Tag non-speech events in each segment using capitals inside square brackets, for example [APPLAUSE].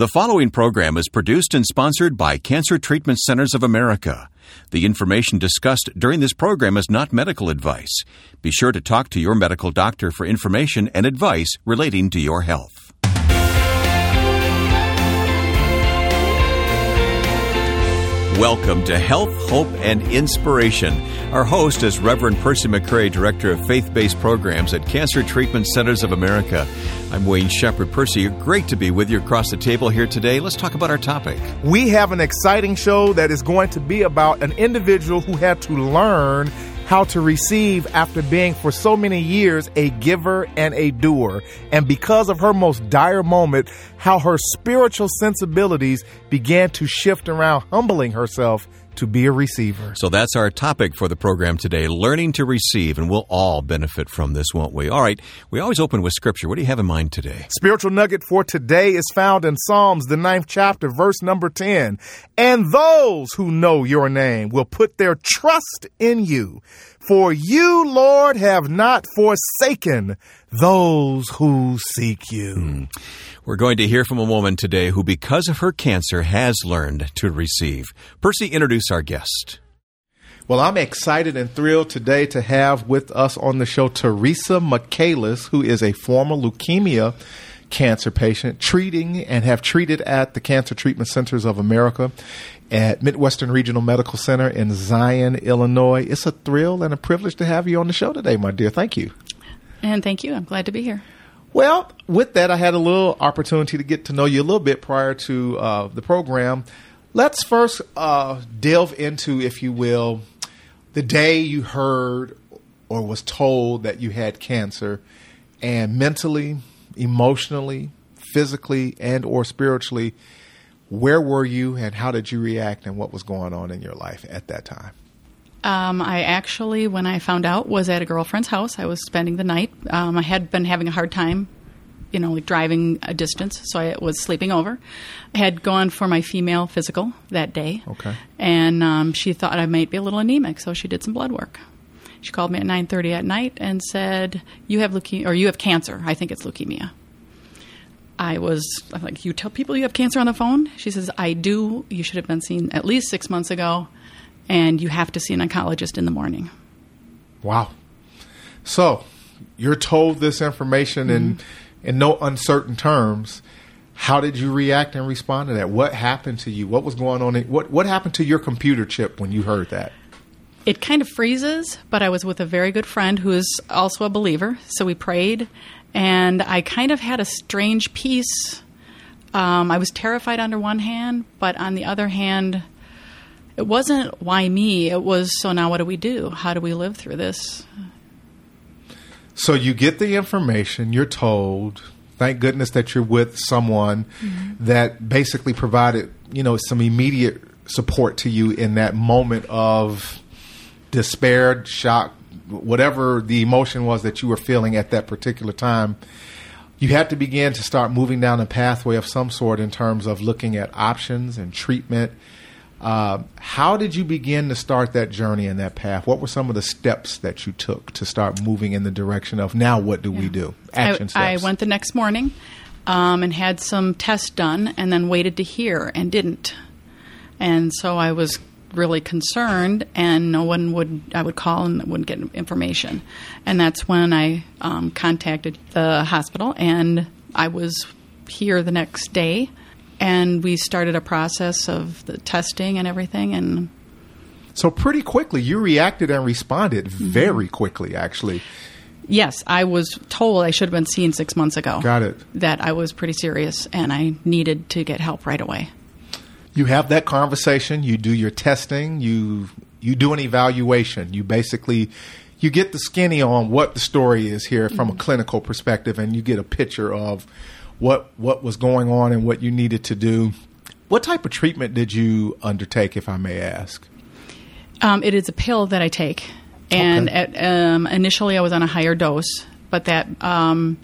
The following program is produced and sponsored by Cancer Treatment Centers of America. The information discussed during this program is not medical advice. Be sure to talk to your medical doctor for information and advice relating to your health. Welcome to Health, Hope, and Inspiration. Our host is Reverend Percy McCray, Director of Faith Based Programs at Cancer Treatment Centers of America. I'm Wayne Shepherd. Percy, great to be with you across the table here today. Let's talk about our topic. We have an exciting show that is going to be about an individual who had to learn how to receive after being for so many years a giver and a doer. And because of her most dire moment, how her spiritual sensibilities began to shift around humbling herself to be a receiver. So that's our topic for the program today learning to receive, and we'll all benefit from this, won't we? All right, we always open with Scripture. What do you have in mind today? Spiritual nugget for today is found in Psalms, the ninth chapter, verse number 10. And those who know your name will put their trust in you. For you, Lord, have not forsaken those who seek you. Hmm. We're going to hear from a woman today who, because of her cancer, has learned to receive. Percy, introduce our guest. Well, I'm excited and thrilled today to have with us on the show Teresa Michaelis, who is a former leukemia cancer patient, treating and have treated at the Cancer Treatment Centers of America at Midwestern Regional Medical Center in Zion, Illinois. It's a thrill and a privilege to have you on the show today, my dear. Thank you. And thank you. I'm glad to be here. Well, with that, I had a little opportunity to get to know you a little bit prior to uh, the program. Let's first uh, delve into, if you will, the day you heard or was told that you had cancer, and mentally, emotionally, physically, and or spiritually, where were you, and how did you react, and what was going on in your life at that time? Um, I actually, when I found out, was at a girlfriend's house. I was spending the night. Um, I had been having a hard time, you know, like driving a distance, so I was sleeping over. I had gone for my female physical that day. Okay. And um, she thought I might be a little anemic, so she did some blood work. She called me at 9:30 at night and said, "You have leukemia, or you have cancer. I think it's leukemia." I was I'm like, "You tell people you have cancer on the phone?" She says, "I do. You should have been seen at least six months ago." and you have to see an oncologist in the morning. Wow. So you're told this information mm-hmm. in in no uncertain terms. How did you react and respond to that? What happened to you? What was going on? What what happened to your computer chip when you heard that? It kind of freezes, but I was with a very good friend who is also a believer, so we prayed, and I kind of had a strange peace. Um, I was terrified under one hand, but on the other hand, it wasn't why me. It was so now what do we do? How do we live through this? So you get the information, you're told, thank goodness that you're with someone mm-hmm. that basically provided, you know, some immediate support to you in that moment of despair, shock, whatever the emotion was that you were feeling at that particular time. You had to begin to start moving down a pathway of some sort in terms of looking at options and treatment uh, how did you begin to start that journey and that path? What were some of the steps that you took to start moving in the direction of now what do yeah. we do? Action I, steps. I went the next morning um, and had some tests done and then waited to hear and didn't. And so I was really concerned and no one would I would call and wouldn't get information. And that's when I um, contacted the hospital and I was here the next day and we started a process of the testing and everything and so pretty quickly you reacted and responded mm-hmm. very quickly actually yes i was told i should have been seen six months ago got it that i was pretty serious and i needed to get help right away you have that conversation you do your testing you you do an evaluation you basically you get the skinny on what the story is here from mm-hmm. a clinical perspective and you get a picture of what what was going on and what you needed to do. What type of treatment did you undertake, if I may ask? Um, it is a pill that I take, and okay. at, um, initially I was on a higher dose, but that um,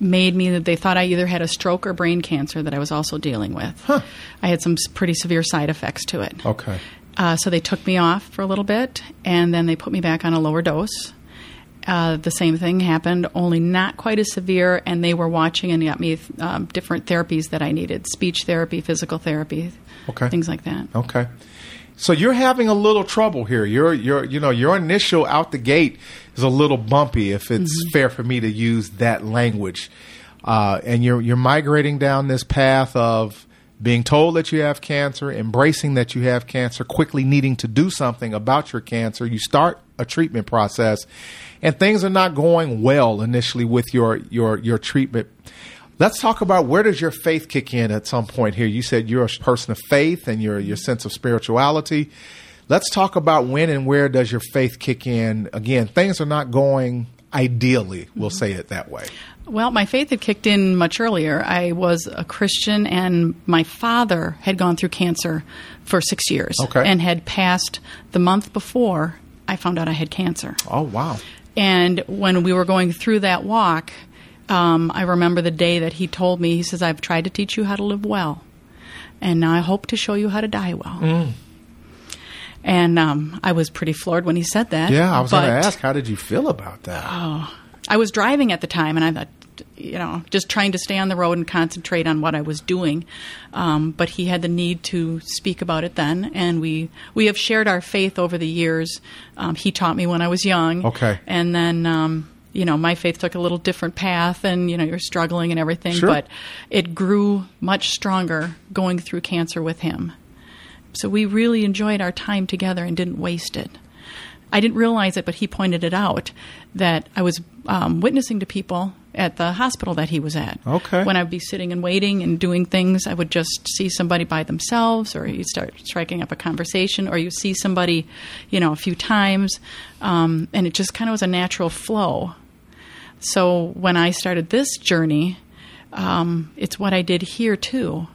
made me that they thought I either had a stroke or brain cancer that I was also dealing with. Huh. I had some pretty severe side effects to it. Okay. Uh, so they took me off for a little bit, and then they put me back on a lower dose. uh, the same thing happened, only not quite as severe, and they were watching and got me um, different therapies that I needed speech therapy, physical therapy, Okay. things like that. Okay. So you're having a little trouble here. Your your you know your initial out the gate is a little bumpy, if it's fair for me to use that language. Uh, and you're you're migrating down this path of being told that you have cancer, embracing that you have cancer, quickly needing to do something about your cancer. You start a treatment process, and things are not going well initially with your your your treatment. Let's talk about where does your faith kick in at some point here. You said you're a person of faith and your your sense of spirituality. Let's talk about when and where does your faith kick in. Again, things are not going ideally. We'll say it that way. Well, my faith had kicked in much earlier. I was a Christian, and my father had gone through cancer for six years Okay. and had passed the month before I found out I had cancer. Oh wow. And when we were going through that walk, um, I remember the day that he told me, he says, I've tried to teach you how to live well, and now I hope to show you how to die well. And um, I was pretty floored when he said that. Yeah, I was going to ask, how did you feel about that? Oh, I was driving at the time, and I thought, you know, just trying to stay on the road and concentrate on what I was doing. Um, but he had the need to speak about it then, and we we have shared our faith over the years. Um, he taught me when I was young. Okay. and then. Um, you know, my faith took a little different path, and you know, you're struggling and everything. Sure. But it grew much stronger going through cancer with him. So we really enjoyed our time together and didn't waste it. I didn't realize it, but he pointed it out that I was um, witnessing to people at the hospital that he was at. Okay. When I'd be sitting and waiting and doing things, I would just see somebody by themselves, or you start striking up a conversation, or you see somebody, you know, a few times, um, and it just kind of was a natural flow. So when I started this journey, um, it's what I did here too.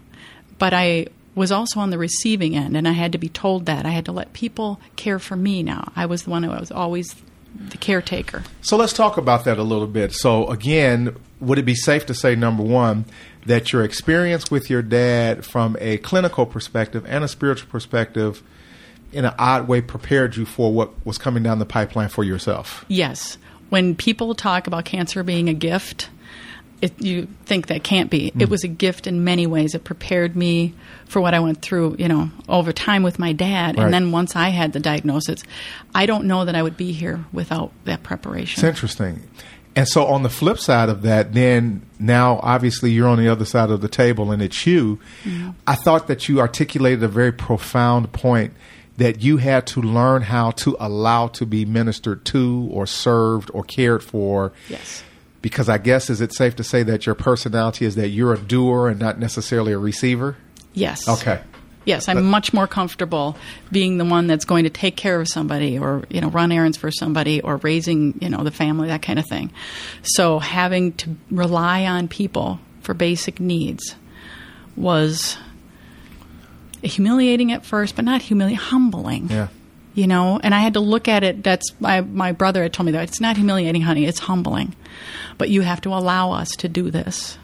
But I was also on the receiving end, and I had to be told that. I had to let people care for me now. I was the one who was always the caretaker. So let's talk about that a little bit. So again, would it be safe to say number one that your experience with your dad from a clinical perspective and a spiritual perspective in an odd way prepared you for what was coming down the pipeline for yourself? Yes. When people talk about cancer being a gift, it, you think that can't be. Hmm. It was a gift in many ways. It prepared me for what I went through, you know, over time with my dad. Right. And then once I had the diagnosis, I don't know that I would be here without that preparation. It's interesting. And so on the flip side of that, then now obviously you're on the other side of the table and it's you. I thought that you articulated a very profound point that you had to learn how to allow to be ministered to or served or cared for. Yes. Because I guess is it safe to say that your personality is that you're a doer and not necessarily a receiver? Yes. Okay. Yes, I'm much more comfortable being the one that's going to take care of somebody or, you know, run errands for somebody or raising, you know, the family, that kind of thing. So having to rely on people for basic needs was humiliating at first, but not humiliating, humbling. Yeah. You know, and I had to look at it. That's my my brother had told me that it's not humiliating, honey. It's humbling, but you have to allow us to do this.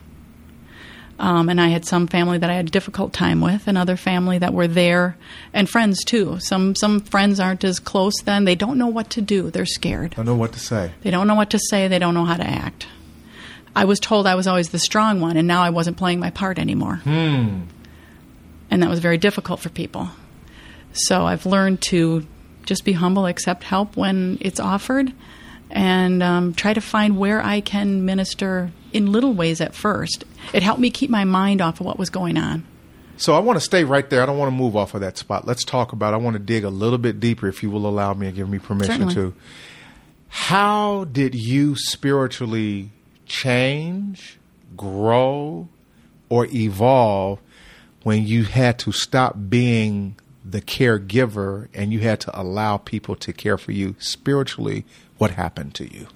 Um, and I had some family that I had a difficult time with, and other family that were there, and friends too. Some some friends aren't as close. Then they don't know what to do. They're scared. Don't know what to say. They don't know what to say. They don't know how to act. I was told I was always the strong one, and now I wasn't playing my part anymore. And that was very difficult for people. So I've learned to just be humble, accept help when it's offered, and um, try to find where I can minister in little ways at first. It helped me keep my mind off of what was going on. So I want to stay right there. I don't want to move off of that spot. Let's talk about. I want to dig a little bit deeper, if you will allow me and give me permission Certainly. to. How did you spiritually change, grow, or evolve when you had to stop being the caregiver and you had to allow people to care for you spiritually? What happened to you?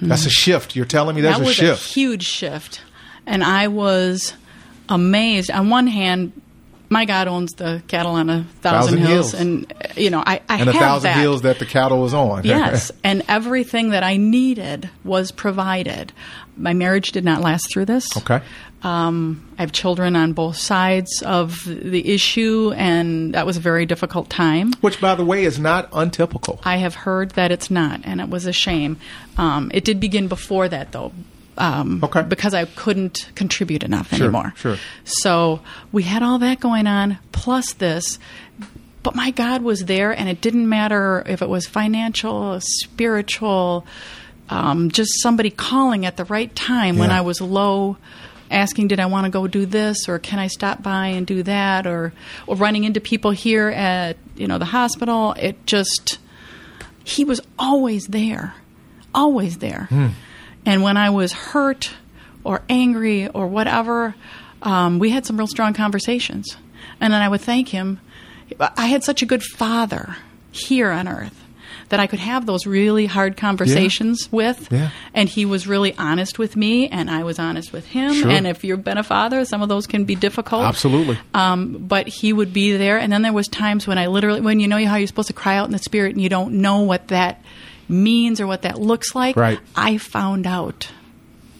Hmm. That's a shift. You're telling me there's that a shift. a huge shift. And I was amazed. On one hand, my God owns the cattle on a thousand, Thousand hills, hills. and you know I, I and a have thousand that. hills that the cattle was on. [LAUGHS] Yes, and everything that I needed was provided. My marriage did not last through this. okay. Um, I have children on both sides of the issue, and that was a very difficult time. Which, by the way, is not untypical. I have heard that it's not, and it was a shame. Um, it did begin before that, though. Um, Okay. Because I couldn't contribute enough Sure, anymore. sure. So we had all that going on, plus this. But my God was there, and it didn't matter if it was financial, spiritual, um, just somebody calling at the right time when I was low, asking, "Did I want to go do this, or can I stop by and do that?" or or running into people here at you know the hospital. It just he was always there, always there. And when I was hurt or angry or whatever, um, we had some real strong conversations. And then I would thank him. I had such a good father here on earth that I could have those really hard conversations with. Yeah. And he was really honest with me, and I was honest with him. Sure. And if you've been a father, some of those can be difficult. Absolutely. Um, but he would be there, and then there was times when I literally, when you know how you're supposed to cry out in the spirit, and you don't know what that means or what that looks like. Right. I found out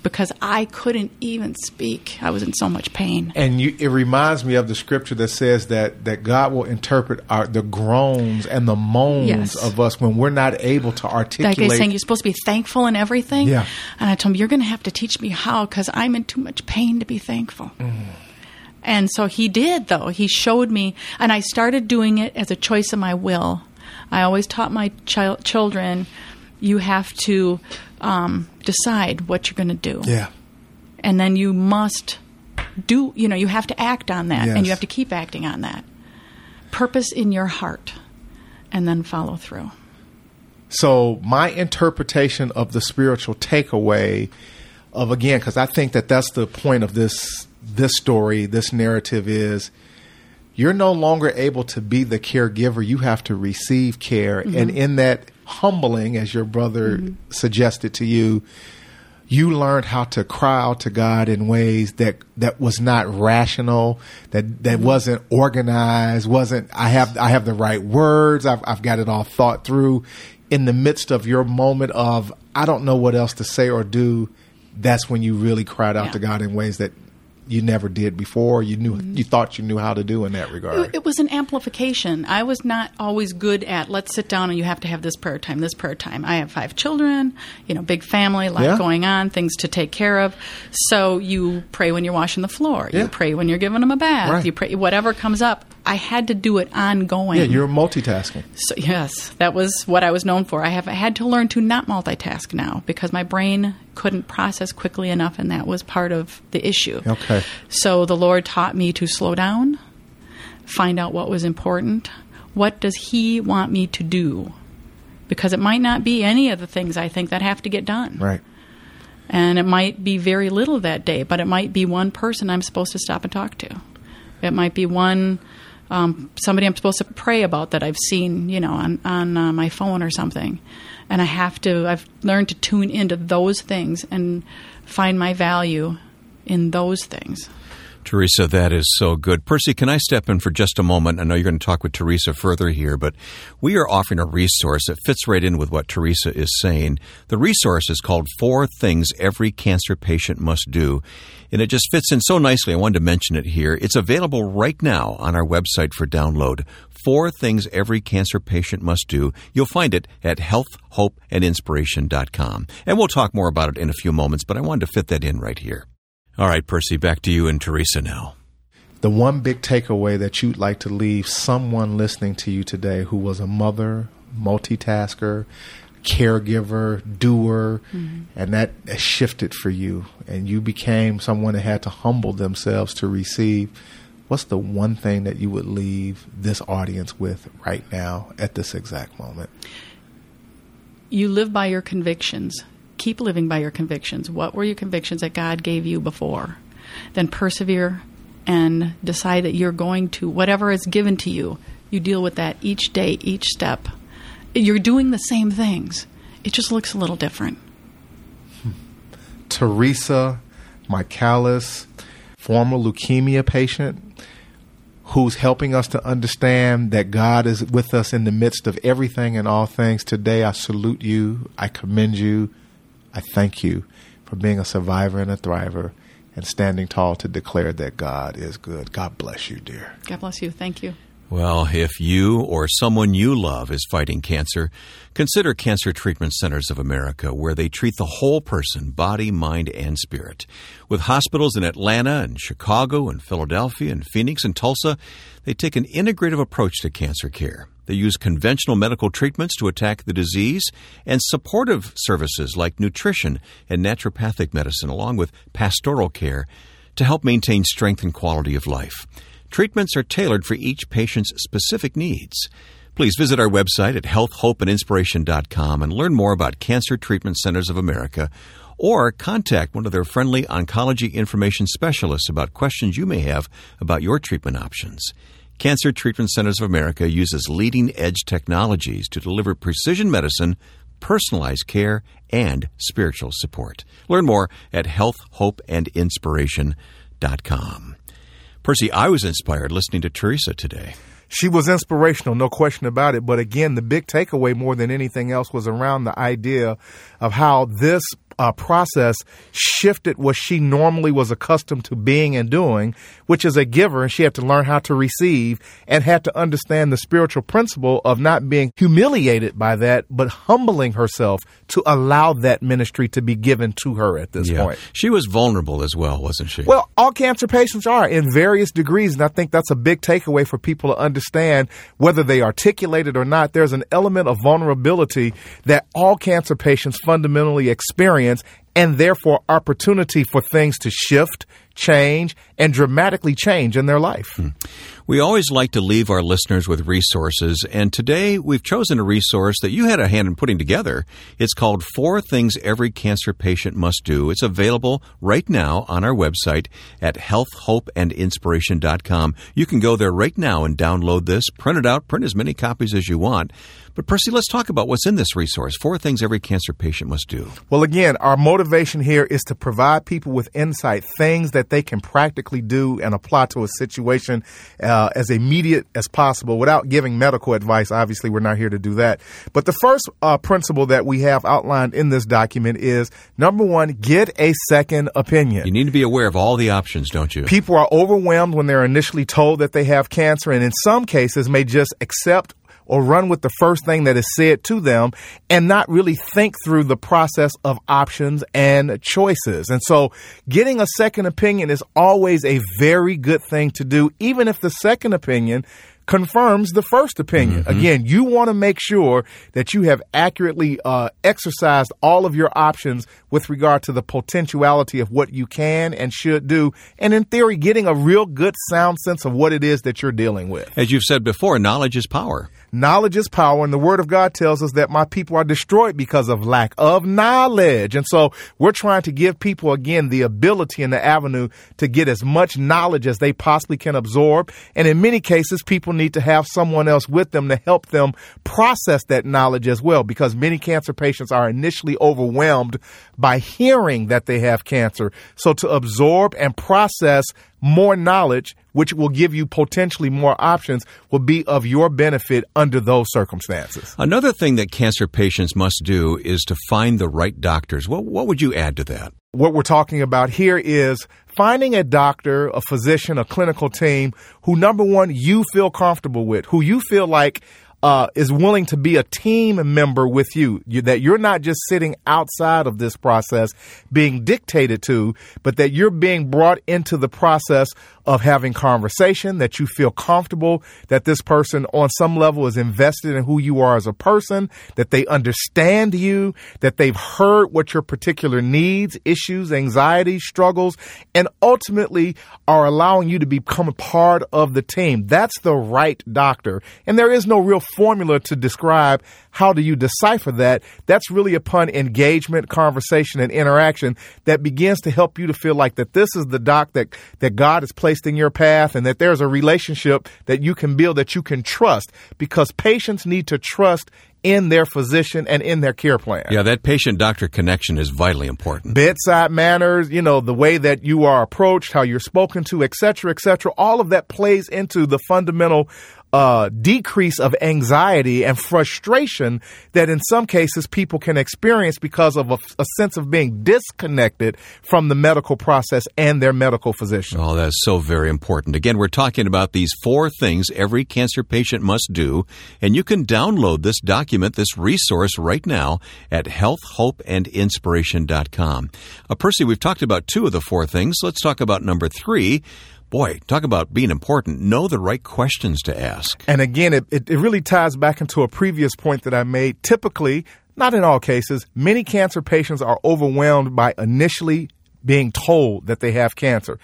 because I couldn't even speak. I was in so much pain. And you, it reminds me of the scripture that says that that God will interpret our the groans and the moans Yes. of us when we're not able to That articulate. guy's saying you're supposed to be thankful in everything. Yeah. And I told him, you're going to have to teach me how because I'm in too much pain to be thankful. Mm. And so he did, though. He showed me, and I started doing it as a choice of my will. I always taught my chil- children, you have to um, decide what you're going to do. yeah. And then you must do, you know, you have to act on that, and you have to keep acting on that. Purpose in your heart, and then follow through. So my interpretation of the spiritual takeaway of again, because I think that that's the point of this this story, this narrative is you're no longer able to be the caregiver. You have to receive care, and in that humbling, as your brother suggested to you, you learned how to cry out to God in ways that that was not rational, that that mm-hmm. wasn't organized, wasn't I have I have the right words, I've I've got it all thought through. In the midst of your moment of I don't know what else to say or do, that's when you really cried out Yeah. to God in ways that you never did before. You knew mm-hmm. you thought you knew how to do in that regard. It, it was an amplification. I was not always good at let's sit down and you have to have this prayer time, this prayer time. I have five children, you know, big family, a lot Yeah. going on, things to take care of. So you pray when you're washing the floor. Yeah. You pray when you're giving them a bath. Right. You pray whatever comes up. I had to do it ongoing. yeah, you're multitasking. So, yes, that was what I was known for. I have had to learn to not multitask now because my brain couldn't process quickly enough, and that was part of the issue. Okay. So the Lord taught me to slow down, find out what was important. What does He want me to do? Because it might not be any of the things I think that have to get done. Right. And it might be very little that day, but it might be one person I'm supposed to stop and talk to. It might be one um, somebody I'm supposed to pray about that I've seen, you know, on on uh, my phone or something. And I have to. I've learned to tune into those things and find my value in those things. Teresa, that is so good. Percy, can I step in for just a moment? I know you're going to talk with Teresa further here, but we are offering a resource that fits right in with what Teresa is saying. The resource is called Four Things Every Cancer Patient Must Do, and it just fits in so nicely. I wanted to mention it here. It's available right now on our website for download. Four Things Every Cancer Patient Must Do. You'll find it at healthhopeandinspiration.com. And we'll talk more about it in a few moments, but I wanted to fit that in right here. All right, Percy, back to you and Teresa now. the one big takeaway that you'd like to leave someone listening to you today who was a mother, multitasker, caregiver, doer, mm-hmm. and that shifted for you, and you became someone that had to humble themselves to receive. What's the one thing that you would leave this audience with right now at this exact moment? You live by your convictions. Keep living by your convictions. What were your convictions that God gave you before? Then persevere and decide that you're going to, whatever is given to you, you deal with that each day, each step. You're doing the same things, it just looks a little different. Teresa Michaelis, former leukemia patient, who's helping us to understand that God is with us in the midst of everything and all things. Today, I salute you. I commend you. I thank you for being a survivor and a thriver and standing tall to declare that God is good. God bless you, dear. God bless you. Thank you. Well, if you or someone you love is fighting cancer, consider Cancer Treatment Centers of America, where they treat the whole person, body, mind, and spirit. With hospitals in Atlanta and Chicago and Philadelphia and Phoenix and Tulsa, they take an integrative approach to cancer care. Use conventional medical treatments to attack the disease and supportive services like nutrition and naturopathic medicine, along with pastoral care to help maintain strength and quality of life. Treatments are tailored for each patient's specific needs. Please visit our website at healthhopeandinspiration.com and learn more about Cancer Treatment Centers of America or contact one of their friendly oncology information specialists about questions you may have about your treatment options. Cancer Treatment Centers of America uses leading edge technologies to deliver precision medicine, personalized care, and spiritual support. Learn more at healthhopeandinspiration.com. Percy, I was inspired listening to Teresa today. She was inspirational, no question about it. But again, the big takeaway more than anything else was around the idea of how this uh, process shifted what she normally was accustomed to being and doing, which is a giver, and she had to learn how to receive and had to understand the spiritual principle of not being humiliated by that, but humbling herself to allow that ministry to be given to her at this Yeah. point. She was vulnerable as well, wasn't she? Well, all cancer patients are in various degrees, and I think that's a big takeaway for people to understand whether they articulate it or not. There's an element of vulnerability that all cancer patients fundamentally experience, and therefore opportunity for things to shift, change, and dramatically change in their life. Hmm. We always like to leave our listeners with resources, and today we've chosen a resource that you had a hand in putting together. It's called Four Things Every Cancer Patient Must Do. It's available right now on our website at healthhopeandinspiration.com. You can go there right now and download this, print it out, print as many copies as you want. But Percy, let's talk about what's in this resource. Four things every cancer patient must do. Well, again, our motivation here is to provide people with insight, things that they can practically do and apply to a situation uh, as immediate as possible without giving medical advice. Obviously, we're not here to do that. But the first uh, principle that we have outlined in this document is number one, get a second opinion. You need to be aware of all the options, don't you? People are overwhelmed when they're initially told that they have cancer, and in some cases, may just accept or run with the first thing that is said to them and not really think through the process of options and choices. And so, getting a second opinion is always a very good thing to do, even if the second opinion confirms the first opinion. Again, you want to make sure that you have accurately uh, exercised all of your options with regard to the potentiality of what you can and should do, and in theory, getting a real good sound sense of what it is that you're dealing with. As you've said before, knowledge is power. Knowledge is power, and the Word of God tells us that my people are destroyed because of lack of knowledge. And so we're trying to give people, again, the ability and the avenue to get as much knowledge as they possibly can absorb. And in many cases, people need to have someone else with them to help them process that knowledge as well, because many cancer patients are initially overwhelmed by hearing that they have cancer. So to absorb and process more knowledge, which will give you potentially more options, will be of your benefit under those circumstances. Another thing that cancer patients must do is to find the right doctors. What, what would you add to that? What we're talking about here is finding a doctor, a physician, a clinical team who, number one, you feel comfortable with, who you feel like uh, is willing to be a team member with you, you, that you're not just sitting outside of this process being dictated to, but that you're being brought into the process of having conversation, that you feel comfortable, that this person on some level is invested in who you are as a person, that they understand you, that they've heard what your particular needs, issues, anxieties, struggles, and ultimately are allowing you to become a part of the team. That's the right doctor. And there is no real formula to describe how do you decipher that. That's really upon engagement, conversation, and interaction that begins to help you to feel like that this is the doc that, that God has placed in your path and that there's a relationship that you can build that you can trust because patients need to trust in their physician and in their care plan. Yeah, that patient doctor connection is vitally important. Bedside manners, you know, the way that you are approached, how you're spoken to, et cetera, et cetera, all of that plays into the fundamental uh, decrease of anxiety and frustration that in some cases people can experience because of a, a, sense of being disconnected from the medical process and their medical physician. Oh, that's so very important. Again, we're talking about these four things every cancer patient must do, and you can download this document, this resource right now at healthhopeandinspiration.com. Uh, Percy, we've talked about two of the four things. Let's talk about number three boy, talk about being important. Know the right questions to ask. And again, it, it, really ties back into a previous point that I made. Typically, not in all cases, many cancer patients are overwhelmed by initially being told that they have cancer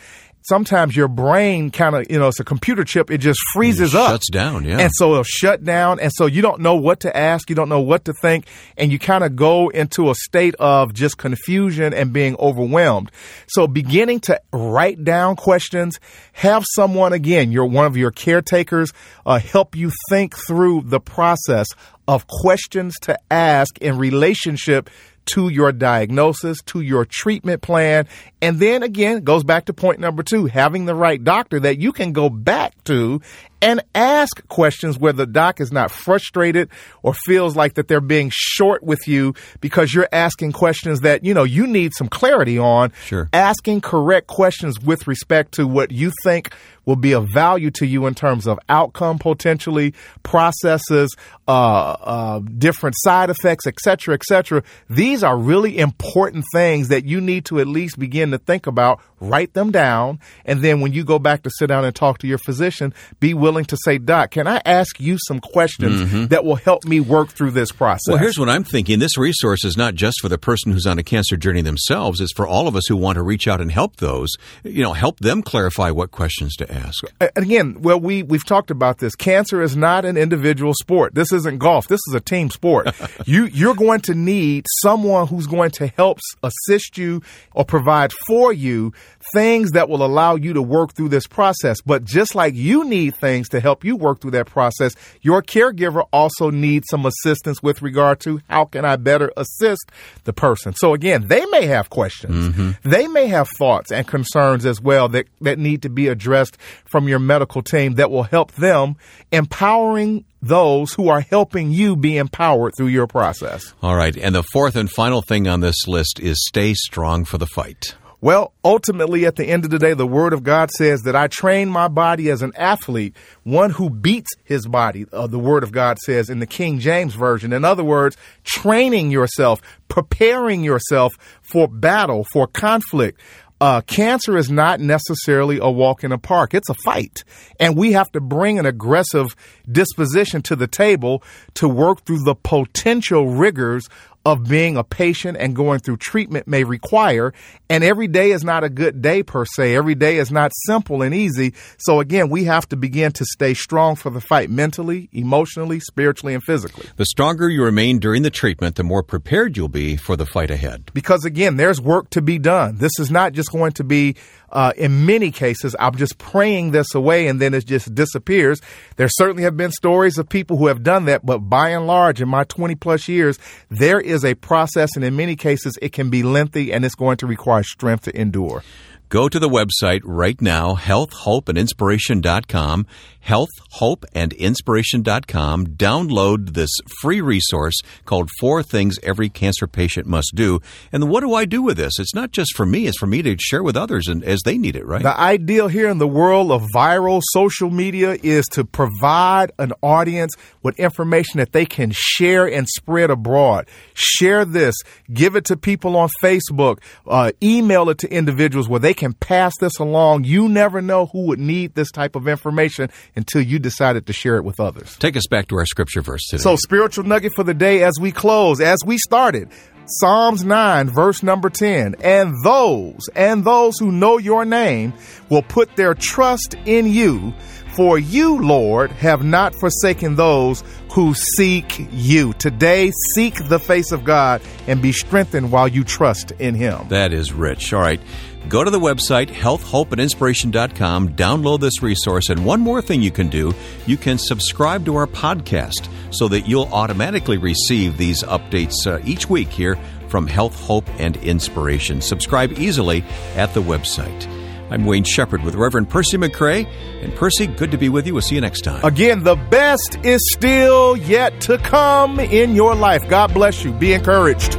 sometimes your brain kind of, you know, it's a computer chip. It just freezes it up. Shuts down, yeah. And so it'll shut down. And so you don't know what to ask. You don't know what to think. And you kind of go into a state of just confusion and being overwhelmed. So beginning to write down questions, have someone, again, you're one of your caretakers, uh, help you think through the process of questions to ask in relationship to your diagnosis, to your treatment plan. And then again, goes back to point number two, having the right doctor that you can go back to and ask questions where the doc is not frustrated or feels like that they're being short with you because you're asking questions that, you know, you need some clarity on. Sure. Asking correct questions with respect to what you think will be of value to you in terms of outcome potentially, processes, uh, uh, different side effects, et cetera, et cetera. These are really important things that you need to at least begin to think about, write them down, and then when you go back to sit down and talk to your physician, be willing to say, Doc, can I ask you some questions mm-hmm. that will help me work through this process? Well, here's what I'm thinking. This resource is not just for the person who's on a cancer journey themselves, it's for all of us who want to reach out and help those, you know, help them clarify what questions to ask. And Again, well, we, we've talked about this. Cancer is not an individual sport. This isn't golf. This is a team sport. [LAUGHS] you, you're going to need someone who's going to help assist you or provide for you things that will allow you to work through this process. But just like you need things to help you work through that process, your caregiver also needs some assistance with regard to how can I better assist the person. So again, they may have questions. Mm-hmm. They may have thoughts and concerns as well that, that need to be addressed from your medical team that will help them empowering those who are helping you be empowered through your process. All right. And the fourth and final thing on this list is stay strong for the fight. Well, ultimately, at the end of the day, the Word of God says that I train my body as an athlete, one who beats his body, uh, the Word of God says in the King James Version. In other words, training yourself, preparing yourself for battle, for conflict. Uh, cancer is not necessarily a walk in a park. It's a fight. And we have to bring an aggressive disposition to the table to work through the potential rigors of being a patient and going through treatment may require. And every day is not a good day per se. Every day is not simple and easy. So again, we have to begin to stay strong for the fight mentally, emotionally, spiritually, and physically. The stronger you remain during the treatment, the more prepared you'll be for the fight ahead. Because again, there's work to be done. This is not just going to be uh, in many cases, I'm just praying this away and then it just disappears. There certainly have been stories of people who have done that, but by and large, in my 20 plus years, there is a process, and in many cases, it can be lengthy and it's going to require strength to endure. Go to the website right now, healthhopeandinspiration.com, healthhopeandinspiration.com. Download this free resource called Four Things Every Cancer Patient Must Do. And what do I do with this? It's not just for me, it's for me to share with others and as they need it, right? The ideal here in the world of viral social media is to provide an audience with information that they can share and spread abroad. Share this, give it to people on Facebook, uh, email it to individuals where they can pass this along. You never know who would need this type of information until you decided to share it with others. Take us back to our scripture verse today. So, spiritual nugget for the day as we close, as we started. Psalms 9, verse number 10. And those, and those who know your name will put their trust in you. For you, Lord, have not forsaken those who seek you. Today, seek the face of God and be strengthened while you trust in Him. That is rich. All right. Go to the website healthhopeandinspiration.com, download this resource, and one more thing you can do you can subscribe to our podcast so that you'll automatically receive these updates uh, each week here from Health, Hope, and Inspiration. Subscribe easily at the website. I'm Wayne Shepherd with Reverend Percy McCray. And Percy, good to be with you. We'll see you next time. Again, the best is still yet to come in your life. God bless you. Be encouraged.